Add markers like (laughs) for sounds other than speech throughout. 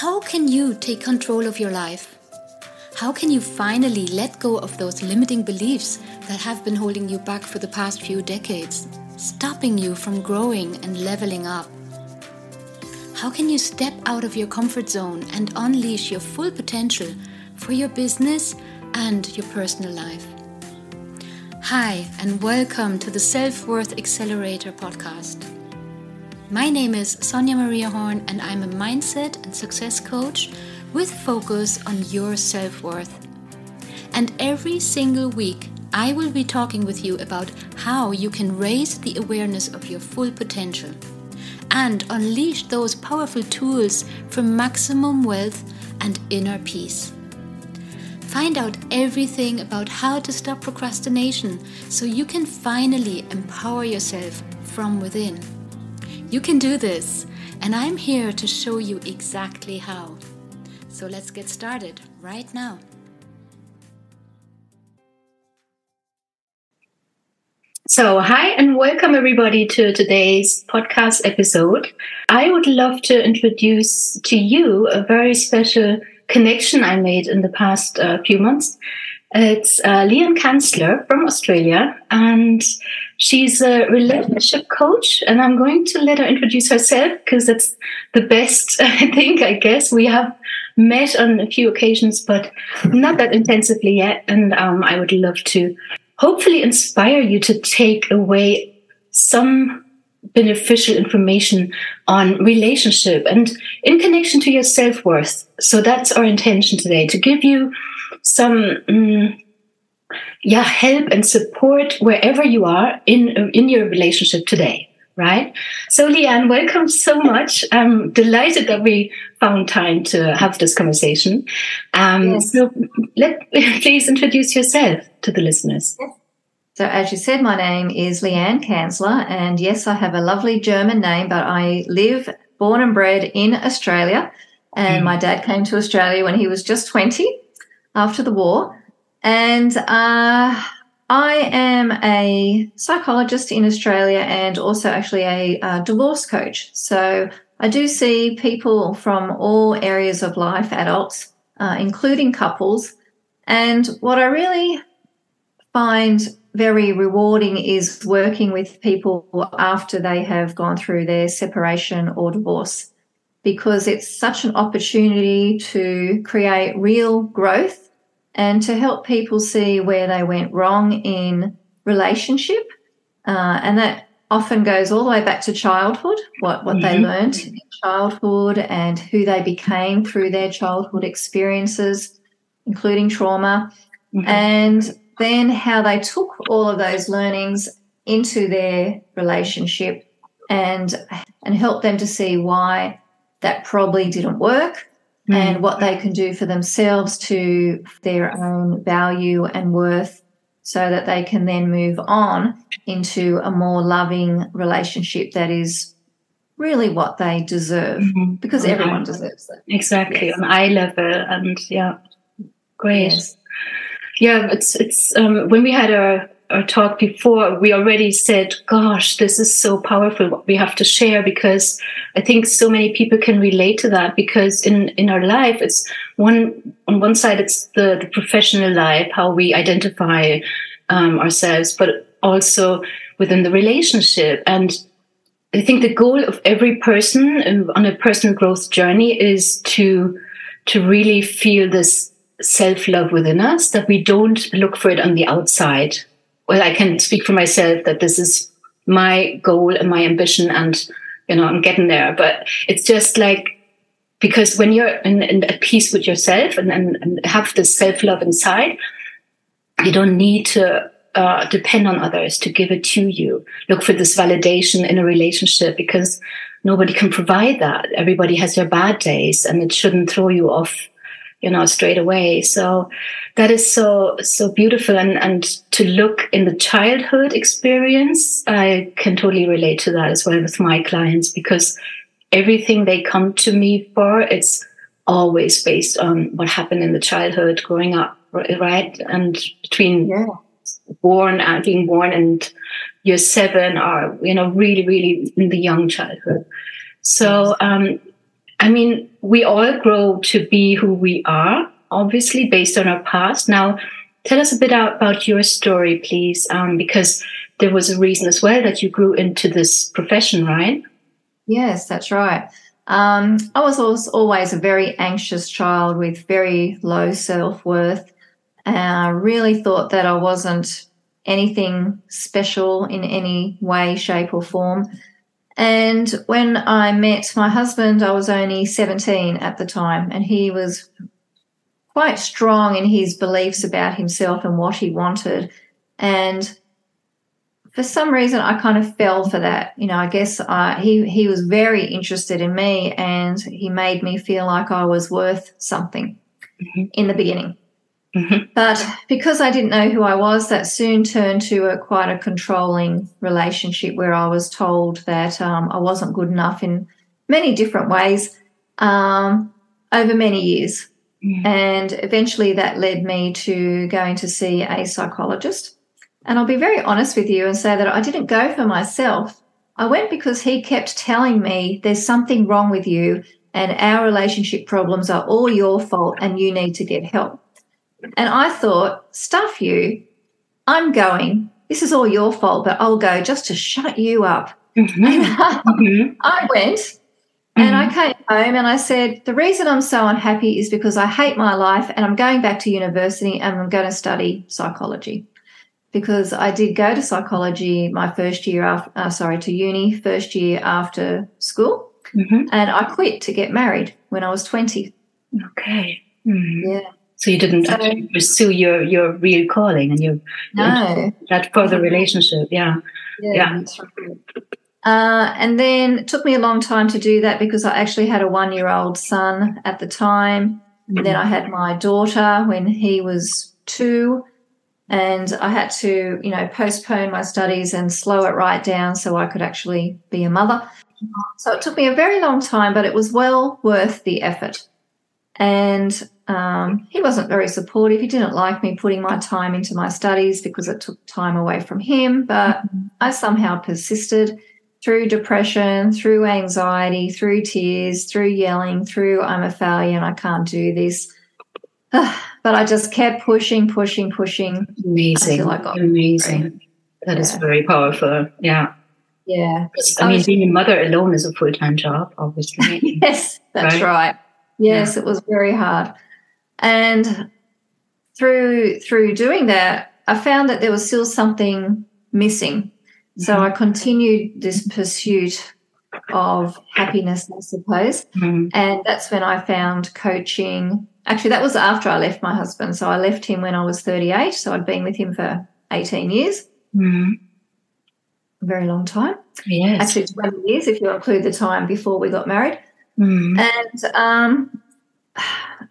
How can you take control of your life? How can you finally let go of those limiting beliefs that have been holding you back for the past few decades, stopping you from growing and leveling up? How can you step out of your comfort zone and unleash your full potential for your business and your personal life? Hi, and welcome to the Self Worth Accelerator podcast. My name is Sonia Maria Horn, and I'm a mindset and success coach with focus on your self worth. And every single week, I will be talking with you about how you can raise the awareness of your full potential and unleash those powerful tools for maximum wealth and inner peace. Find out everything about how to stop procrastination so you can finally empower yourself from within. You can do this, and I'm here to show you exactly how. So let's get started right now. So, hi and welcome everybody to today's podcast episode. I would love to introduce to you a very special connection I made in the past uh, few months. It's uh, Leanne Kanzler from Australia, and she's a relationship coach. And I'm going to let her introduce herself because that's the best, (laughs) I think, I guess. We have met on a few occasions, but not that intensively yet. And um, I would love to hopefully inspire you to take away some beneficial information on relationship and in connection to your self worth. So that's our intention today to give you some um, yeah help and support wherever you are in in your relationship today right so leanne welcome so much i'm delighted that we found time to have this conversation um, yes. so let (laughs) please introduce yourself to the listeners yes. So, as you said, my name is Leanne Kanzler, and yes, I have a lovely German name, but I live, born and bred in Australia. And mm. my dad came to Australia when he was just 20 after the war. And uh, I am a psychologist in Australia and also actually a, a divorce coach. So I do see people from all areas of life, adults, uh, including couples. And what I really find very rewarding is working with people after they have gone through their separation or divorce because it's such an opportunity to create real growth and to help people see where they went wrong in relationship. Uh, and that often goes all the way back to childhood, what, what mm-hmm. they learned in childhood and who they became through their childhood experiences, including trauma, mm-hmm. and then how they took all of those learnings into their relationship and and help them to see why that probably didn't work mm. and what they can do for themselves to their own value and worth so that they can then move on into a more loving relationship that is really what they deserve mm-hmm. because everyone deserves that. Exactly, yes. on eye level and yeah, great. Yes. Yeah, it's it's um, when we had our our talk before, we already said, gosh, this is so powerful what we have to share because I think so many people can relate to that because in, in our life, it's one, on one side, it's the, the professional life, how we identify um, ourselves, but also within the relationship. And I think the goal of every person on a personal growth journey is to, to really feel this self love within us, that we don't look for it on the outside well, I can speak for myself that this is my goal and my ambition, and you know, I'm getting there. But it's just like because when you're in, in at peace with yourself and, and, and have this self love inside, you don't need to uh, depend on others to give it to you. Look for this validation in a relationship because nobody can provide that. Everybody has their bad days, and it shouldn't throw you off you know straight away so that is so so beautiful. And and to look in the childhood experience i can totally relate to that as well with my clients because everything they come to me for it's always based on what happened in the childhood growing up right? And between yeah. born and being born and year seven or you know really really in the young childhood. So um I mean, we all grow to be who we are, obviously based on our past. Now, tell us a bit about your story, please, um, because there was a reason as well that you grew into this profession, right? Yes, that's right. Um, I was always a very anxious child with very low self worth. I really thought that I wasn't anything special in any way, shape, or form. And when I met my husband, I was only 17 at the time, and he was quite strong in his beliefs about himself and what he wanted. And for some reason, I kind of fell for that. You know, I guess uh, he he was very interested in me, and he made me feel like I was worth something mm-hmm. in the beginning. Mm-hmm. But because I didn't know who I was, that soon turned to a quite a controlling relationship where I was told that um, I wasn't good enough in many different ways um, over many years. Mm-hmm. And eventually that led me to going to see a psychologist. And I'll be very honest with you and say that I didn't go for myself. I went because he kept telling me there's something wrong with you and our relationship problems are all your fault and you need to get help. And I thought, stuff you, I'm going. This is all your fault, but I'll go just to shut you up. Mm-hmm. (laughs) mm-hmm. I went. And I mm-hmm. came home and I said, the reason I'm so unhappy is because I hate my life and I'm going back to university and I'm going to study psychology. Because I did go to psychology my first year after, uh, sorry, to uni, first year after school. Mm-hmm. And I quit to get married when I was 20. Okay. Mm-hmm. Yeah. So you didn't so, actually pursue your your real calling and your no that further relationship. Yeah, yeah. yeah. Uh, and then it took me a long time to do that because I actually had a one year old son at the time. Mm-hmm. Then I had my daughter when he was two. And I had to, you know, postpone my studies and slow it right down so I could actually be a mother. So it took me a very long time, but it was well worth the effort. And um, he wasn't very supportive. He didn't like me putting my time into my studies because it took time away from him. But. I somehow persisted through depression, through anxiety, through tears, through yelling, through I'm a failure and I can't do this. (sighs) but I just kept pushing, pushing, pushing. Amazing. Amazing. That yeah. is very powerful. Yeah. Yeah. I mean, being a mother alone is a full time job, obviously. (laughs) yes, that's right. right. Yes, yeah. it was very hard. And through through doing that, I found that there was still something missing. Mm-hmm. So I continued this pursuit of happiness, I suppose. Mm-hmm. And that's when I found coaching. Actually, that was after I left my husband. So I left him when I was 38. So I'd been with him for 18 years. Mm-hmm. A very long time. Yes. Actually, 20 years if you include the time before we got married. Mm-hmm. And um,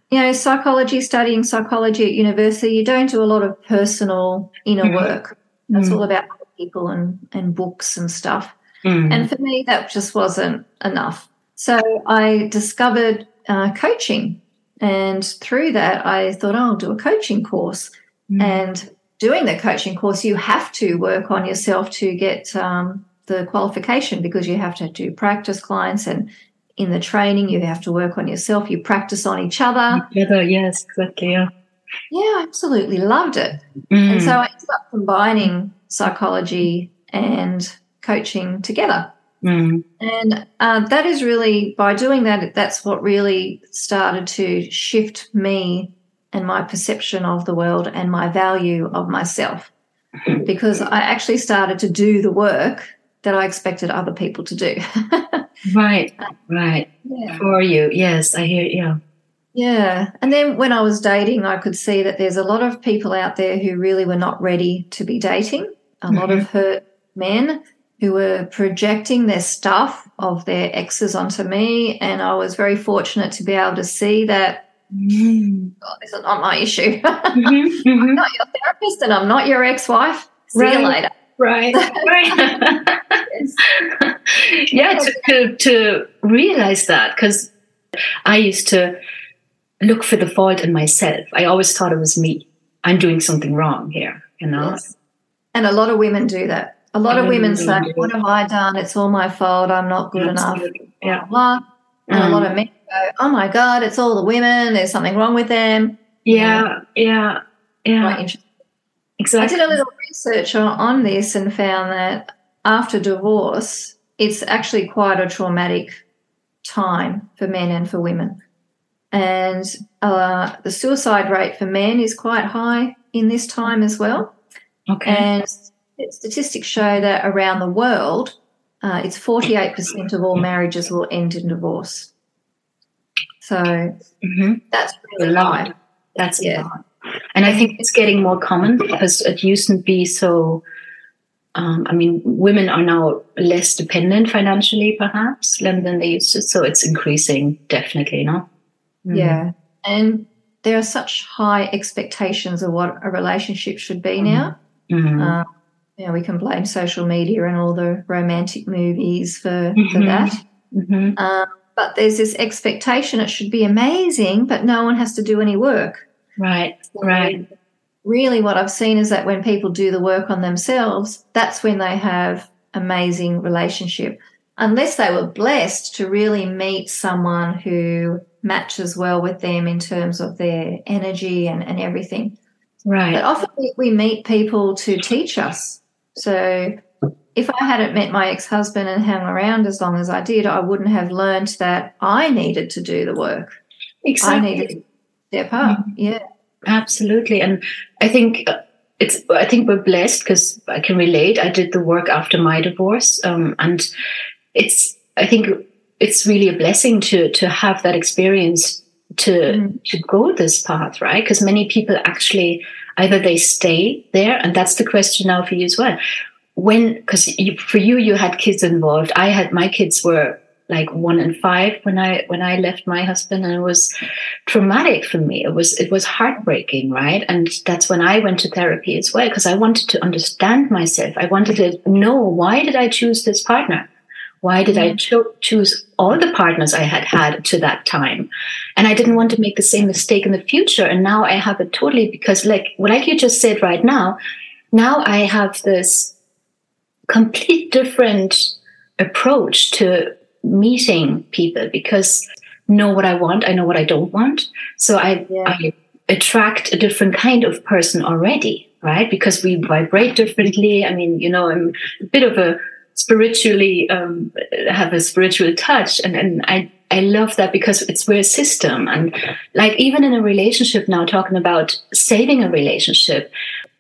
you know, psychology, studying psychology at university, you don't do a lot of personal inner mm. work. That's mm. all about people and, and books and stuff. Mm. And for me, that just wasn't enough. So I discovered uh, coaching. And through that, I thought, oh, I'll do a coaching course. Mm. And doing the coaching course, you have to work on yourself to get um, the qualification because you have to do practice clients and in the training, you have to work on yourself. You practice on each other. Each other, yes, exactly. Yeah, yeah I absolutely loved it. Mm. And so I ended up combining psychology and coaching together. Mm. And uh, that is really, by doing that, that's what really started to shift me and my perception of the world and my value of myself. Because I actually started to do the work that I expected other people to do. (laughs) right, right. Yeah. For you, yes, I hear. Yeah. Yeah. And then when I was dating, I could see that there's a lot of people out there who really were not ready to be dating, a mm-hmm. lot of mm-hmm. hurt men who were projecting their stuff of their exes onto me. And I was very fortunate to be able to see that mm. oh, this is not my issue. (laughs) mm-hmm. I'm mm-hmm. not your therapist and I'm not your ex wife. See right. you later. Right. right. (laughs) yeah, to, to, to realize that because I used to look for the fault in myself. I always thought it was me. I'm doing something wrong here, you know? Yes. And a lot of women do that. A lot of women say, What have I done? It's all my fault. I'm not good Absolutely. enough. Yeah. Blah. And a mm. lot of men go, oh my God, it's all the women. There's something wrong with them. Yeah, yeah, yeah. Exactly. I did a little research on, on this and found that after divorce, it's actually quite a traumatic time for men and for women. And uh, the suicide rate for men is quite high in this time as well. Okay. And statistics show that around the world, uh, it's 48% of all marriages will end in divorce. So mm-hmm. that's really high. That's yeah. And I think it's getting more common because it used to be so. Um, I mean, women are now less dependent financially, perhaps, than, than they used to. So it's increasing, definitely, no? Mm. Yeah. And there are such high expectations of what a relationship should be now. Mm-hmm. Uh, you know, we can blame social media and all the romantic movies for, mm-hmm. for that. Mm-hmm. Uh, but there's this expectation it should be amazing, but no one has to do any work. Right, right. Really, what I've seen is that when people do the work on themselves, that's when they have amazing relationship. Unless they were blessed to really meet someone who matches well with them in terms of their energy and, and everything. Right. But often we meet people to teach us. So if I hadn't met my ex husband and hung around as long as I did, I wouldn't have learned that I needed to do the work. Exactly. I needed to step up. Mm-hmm. Yeah. Absolutely. And I think uh, it's, I think we're blessed because I can relate. I did the work after my divorce. Um, and it's, I think it's really a blessing to, to have that experience to, mm. to go this path, right? Because many people actually, either they stay there, and that's the question now for you as well. When, because for you, you had kids involved. I had my kids were like one and five when I when I left my husband, and it was traumatic for me. It was it was heartbreaking, right? And that's when I went to therapy as well because I wanted to understand myself. I wanted to know why did I choose this partner. Why did I cho- choose all the partners I had had to that time? And I didn't want to make the same mistake in the future. And now I have it totally because, like, what like you just said right now, now I have this complete (laughs) different approach to meeting people because know what I want, I know what I don't want. So I, yeah. I attract a different kind of person already, right? Because we vibrate differently. I mean, you know, I'm a bit of a spiritually um, have a spiritual touch, and and I I love that because it's we're a system, and like even in a relationship now, talking about saving a relationship.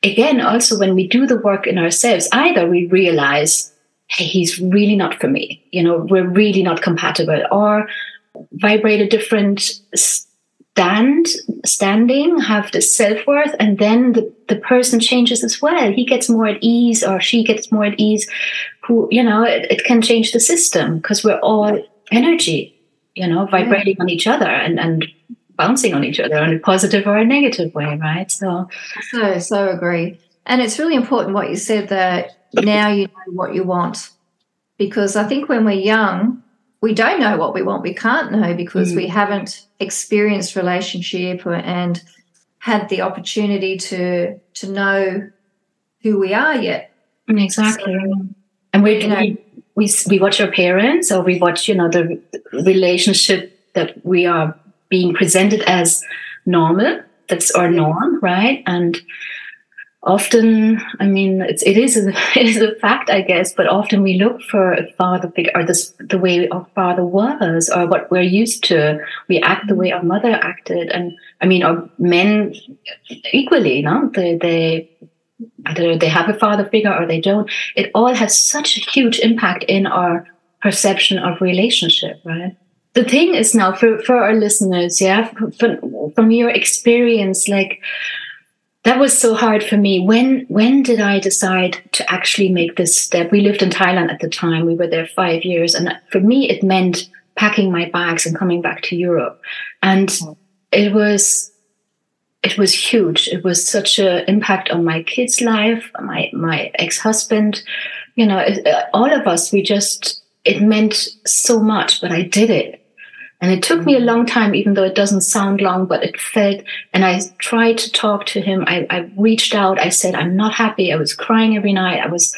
Again, also when we do the work in ourselves, either we realize, hey, he's really not for me. You know, we're really not compatible, or vibrate a different stand standing have the self-worth and then the, the person changes as well he gets more at ease or she gets more at ease who you know it, it can change the system because we're all energy you know vibrating yeah. on each other and and bouncing on each other in a positive or a negative way right so so so agree and it's really important what you said that now you know what you want because i think when we're young we don't know what we want. We can't know because mm. we haven't experienced relationship and had the opportunity to to know who we are yet. Exactly. So, and we, know, we we we watch our parents or we watch you know the relationship that we are being presented as normal. That's our norm, right? And often i mean it's, it is a, (laughs) it is a fact i guess but often we look for a father figure or this, the way our father was or what we're used to we act the way our mother acted and i mean our men equally no they they either they have a father figure or they don't it all has such a huge impact in our perception of relationship right the thing is now for for our listeners yeah from, from your experience like that was so hard for me. When when did I decide to actually make this step? We lived in Thailand at the time. We were there five years, and for me, it meant packing my bags and coming back to Europe. And mm. it was it was huge. It was such an impact on my kids' life, my my ex husband. You know, uh, all of us. We just it meant so much, but I did it and it took me a long time, even though it doesn't sound long, but it felt, and I tried to talk to him. I, I reached out. I said, I'm not happy. I was crying every night. I was,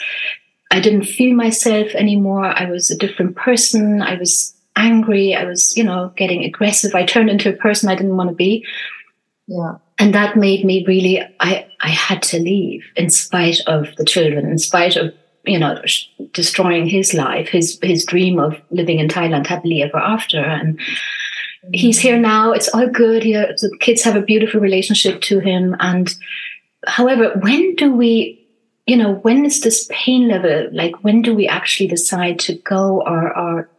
I didn't feel myself anymore. I was a different person. I was angry. I was, you know, getting aggressive. I turned into a person I didn't want to be. Yeah. And that made me really, I, I had to leave in spite of the children, in spite of, you know, sh- destroying his life, his, his dream of living in Thailand happily ever after. And he's mm. here now. It's all good. He, uh, the kids have a beautiful relationship to him. And however, when do we, you know, when is this pain level? Like, when do we actually decide to go or, or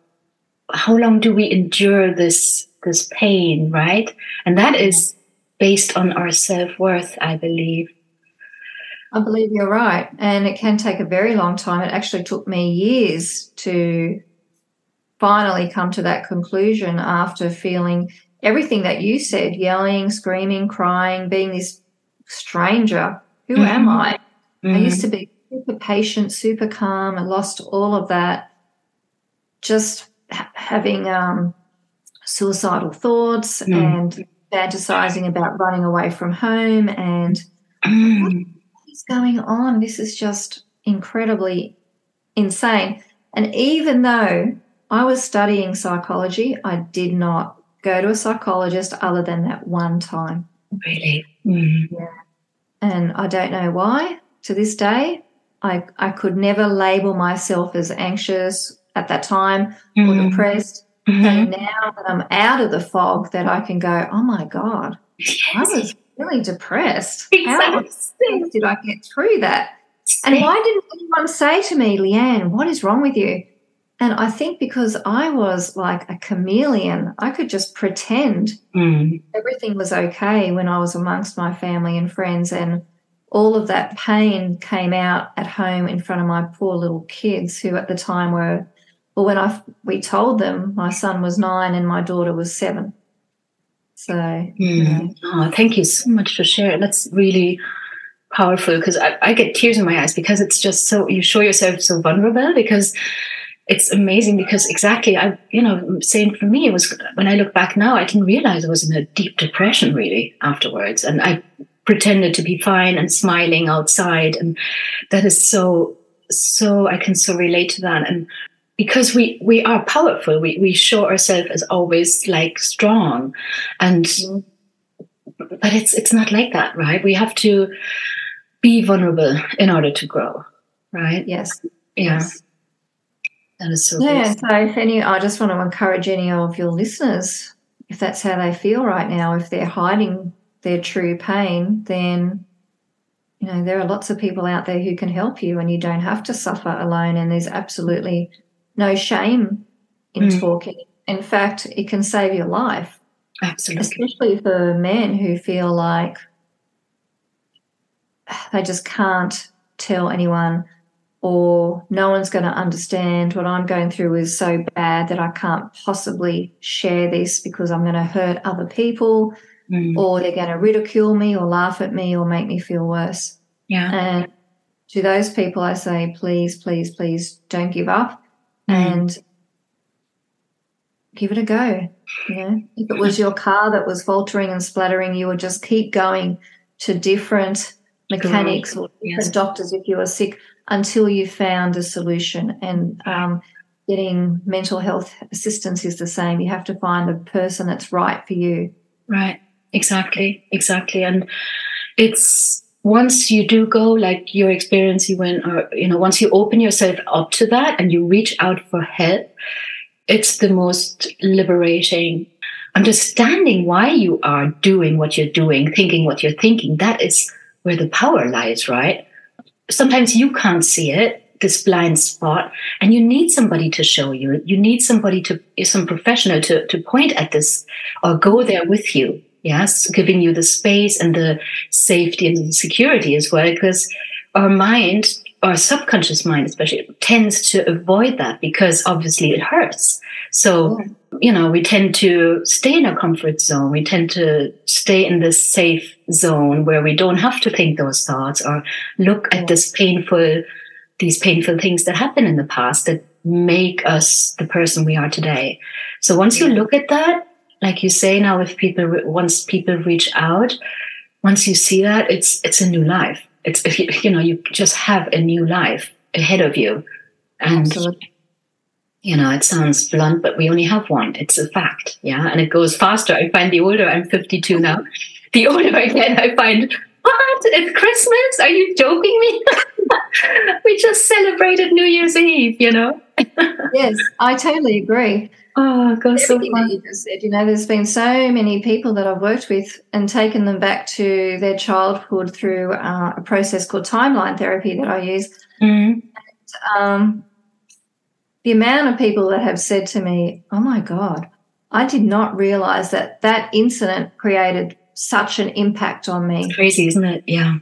how long do we endure this, this pain? Right. And that is based on our self worth, I believe. I believe you're right. And it can take a very long time. It actually took me years to finally come to that conclusion after feeling everything that you said yelling, screaming, crying, being this stranger. Who mm-hmm. am I? Mm-hmm. I used to be super patient, super calm. I lost all of that. Just ha- having um, suicidal thoughts mm. and fantasizing about running away from home and mm. what (clears throat) is going on? This is just incredibly insane. And even though I was studying psychology, I did not go to a psychologist other than that one time. Really? Mm. Yeah. And I don't know why to this day. I, I could never label myself as anxious at that time mm. or mm-hmm. depressed. Mm-hmm. And now that I'm out of the fog, that I can go, oh my God. I was (laughs) really depressed. Exactly. How did I get through that? And why didn't anyone say to me, Leanne, what is wrong with you? And I think because I was like a chameleon, I could just pretend mm. everything was okay when I was amongst my family and friends. And all of that pain came out at home in front of my poor little kids who at the time were well when i we told them my son was nine and my daughter was seven so mm. yeah. oh, thank you so much for sharing that's really powerful because I, I get tears in my eyes because it's just so you show yourself so vulnerable because it's amazing because exactly I, you know, saying for me, it was when I look back now, I didn't realize I was in a deep depression really afterwards. And I pretended to be fine and smiling outside. And that is so, so, I can so relate to that. And because we, we are powerful, we, we show ourselves as always like strong and, but it's, it's not like that, right? We have to be vulnerable in order to grow, right? Yes. Yeah. Yes. That is so yeah. So if any, I just want to encourage any of your listeners, if that's how they feel right now, if they're hiding their true pain, then you know there are lots of people out there who can help you, and you don't have to suffer alone. And there's absolutely no shame in mm. talking. In fact, it can save your life. Absolutely, especially for men who feel like they just can't tell anyone or no one's going to understand what I'm going through is so bad that I can't possibly share this because I'm going to hurt other people mm. or they're going to ridicule me or laugh at me or make me feel worse. Yeah. And to those people, I say, please, please, please don't give up. And give it a go. You know, if it was your car that was faltering and splattering, you would just keep going to different mechanics or different yes. doctors if you were sick until you found a solution. And um, getting mental health assistance is the same. You have to find the person that's right for you. Right. Exactly, exactly. And it's once you do go, like your experience, you went, or, you know, once you open yourself up to that and you reach out for help, it's the most liberating. Understanding why you are doing what you're doing, thinking what you're thinking, that is where the power lies, right? Sometimes you can't see it, this blind spot, and you need somebody to show you. You need somebody to, some professional to, to point at this or go there with you Yes, giving you the space and the safety and the security as well, because our mind, our subconscious mind especially, tends to avoid that because obviously it hurts. So, mm. you know, we tend to stay in our comfort zone. We tend to stay in this safe zone where we don't have to think those thoughts or look at this mm. painful, these painful things that happen in the past that make us the person we are today. So once you look at that, like you say now if people once people reach out once you see that it's it's a new life it's you, you know you just have a new life ahead of you and Absolutely. you know, it sounds blunt, but we only have one. It's a fact. Yeah. And it goes faster. I find the older I'm 52 now, the older I get, I find, what? It's Christmas? Are you joking me? (laughs) we just celebrated New Year's Eve, you know? Yes, I totally agree. Oh, goes so far. You just said, you know, there's been so many people that I've worked with and taken them back to their childhood through uh, a process called timeline therapy that I use. Mm-hmm. And, um, the amount of people that have said to me, "Oh my God, I did not realize that that incident created such an impact on me." It's crazy, isn't it? Yeah,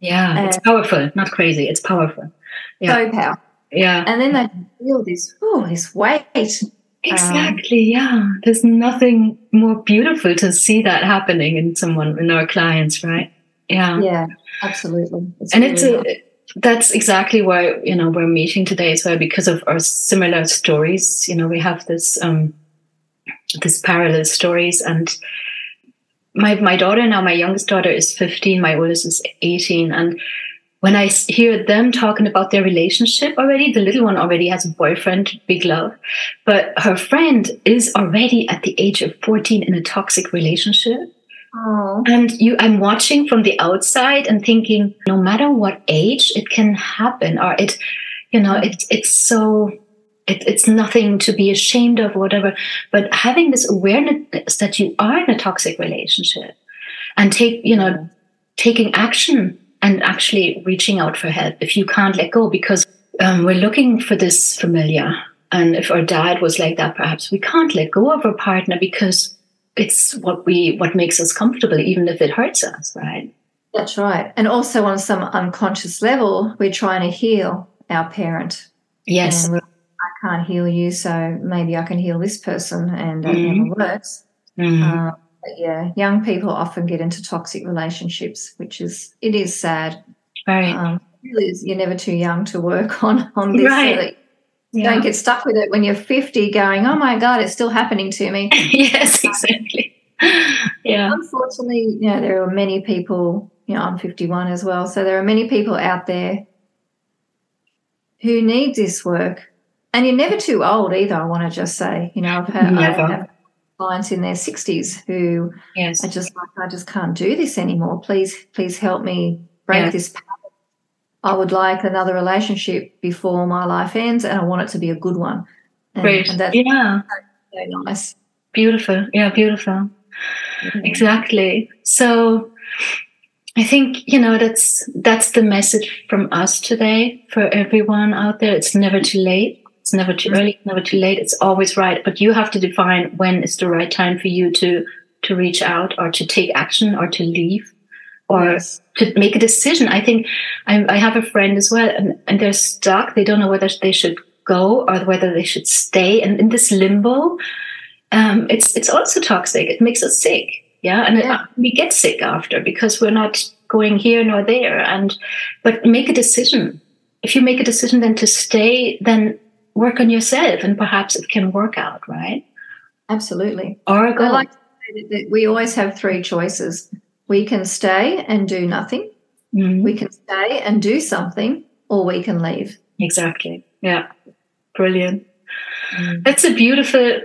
yeah, it's powerful. Not crazy. It's powerful. Yeah. So powerful. Yeah, and then they feel this, oh, this weight. Exactly. Um, yeah. There's nothing more beautiful to see that happening in someone, in our clients, right? Yeah. Yeah, absolutely. It's and really it's a, that's exactly why you know we're meeting today as well because of our similar stories you know we have this um this parallel stories and my my daughter now my youngest daughter is 15 my oldest is 18 and when i hear them talking about their relationship already the little one already has a boyfriend big love but her friend is already at the age of 14 in a toxic relationship Oh. And you, I'm watching from the outside and thinking, no matter what age, it can happen, or it, you know, it, it's so, it, it's nothing to be ashamed of, whatever. But having this awareness that you are in a toxic relationship, and take, you know, taking action and actually reaching out for help if you can't let go, because um, we're looking for this familiar. And if our dad was like that, perhaps we can't let go of our partner because it's what we what makes us comfortable even if it hurts us right that's right and also on some unconscious level we're trying to heal our parent yes i can't heal you so maybe i can heal this person and it mm-hmm. never works mm-hmm. uh, yeah young people often get into toxic relationships which is it is sad right um, really is, you're never too young to work on on this right. Yeah. Don't get stuck with it when you're 50 going, oh my God, it's still happening to me. (laughs) yes, exactly. Yeah. Unfortunately, you know, there are many people, you know, I'm 51 as well. So there are many people out there who need this work. And you're never too old either, I want to just say. You know, I've had, I've had clients in their 60s who yes. are just like, I just can't do this anymore. Please, please help me break yeah. this I would like another relationship before my life ends, and I want it to be a good one. And, Great. And that's yeah. So nice. Beautiful. Yeah, beautiful. Mm-hmm. Exactly. So I think, you know, that's that's the message from us today for everyone out there. It's never too late. It's never too early, never too late. It's always right. But you have to define when is the right time for you to to reach out or to take action or to leave or yes. to make a decision. I think I, I have a friend as well, and, and they're stuck. They don't know whether they should go or whether they should stay. And in this limbo, um, it's it's also toxic. It makes us sick. Yeah, and yeah. It, we get sick after because we're not going here nor there. And but make a decision. If you make a decision then to stay, then work on yourself, and perhaps it can work out. Right? Absolutely. Or go. I like that we always have three choices we can stay and do nothing. Mm-hmm. We can stay and do something, or we can leave. Exactly. Yeah. Brilliant. Mm-hmm. That's a beautiful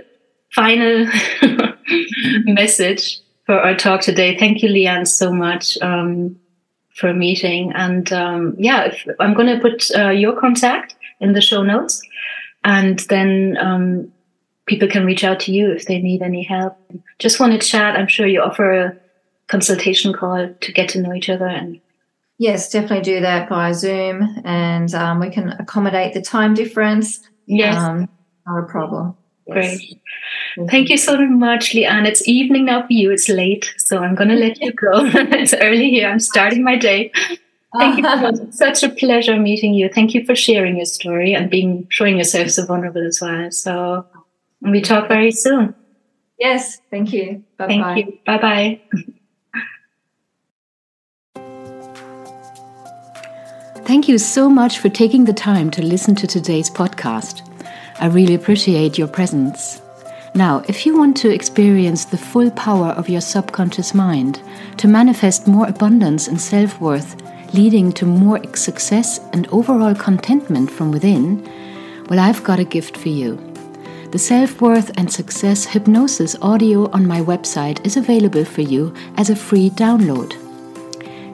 final (laughs) message for our talk today. Thank you, Leanne, so much um, for meeting. And um, yeah, if, I'm going to put uh, your contact in the show notes, and then um, people can reach out to you if they need any help. Just want to chat. I'm sure you offer a consultation call to get to know each other and yes definitely do that via zoom and um, we can accommodate the time difference. Yes. Um, not a problem. Great. Yes. thank you so much leanne. It's evening now for you. It's late so i'm going to let you go. (laughs) It's early here. I'm starting my day thank you so (laughs) (laughs) such a pleasure meeting you. Thank you for sharing your story and being showing yourself so vulnerable as well. So we talk very soon. Yes thank you. Bye thank you. Bye bye Thank you so much for taking the time to listen to today's podcast. I really appreciate your presence. Now, if you want to experience the full power of your subconscious mind, to manifest more abundance and self worth, leading to more success and overall contentment from within, Well, I've got a gift for you. The Self Worth and Success Hypnosis audio on my website is available for you as a free download.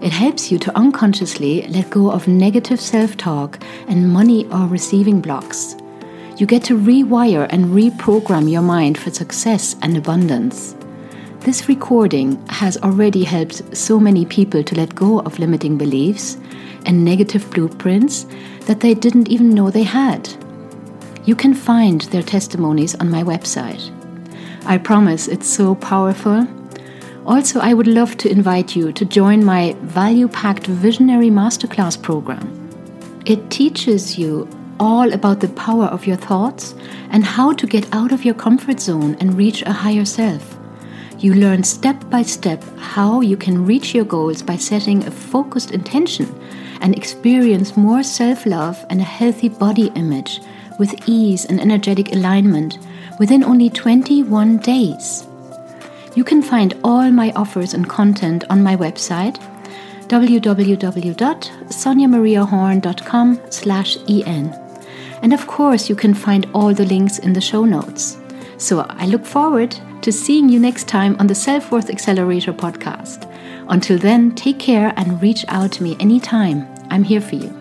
It helps you to unconsciously let go of negative self talk and money or receiving blocks. You get to rewire and reprogram your mind for success and abundance. This recording has already helped so many people to let go of limiting beliefs and negative blueprints that they didn't even know they had. You can find their testimonies on my website. I promise it's so powerful. Also, I would love to invite you to join my value packed visionary masterclass program. It teaches you all about the power of your thoughts and how to get out of your comfort zone and reach a higher self. You learn step by step how you can reach your goals by setting a focused intention and experience more self love and a healthy body image with ease and energetic alignment within only 21 days. You can find all my offers and content on my website www.soniamariahorn.com/en. And of course, you can find all the links in the show notes. So I look forward to seeing you next time on the Self Worth Accelerator podcast. Until then, take care and reach out to me anytime. I'm here for you.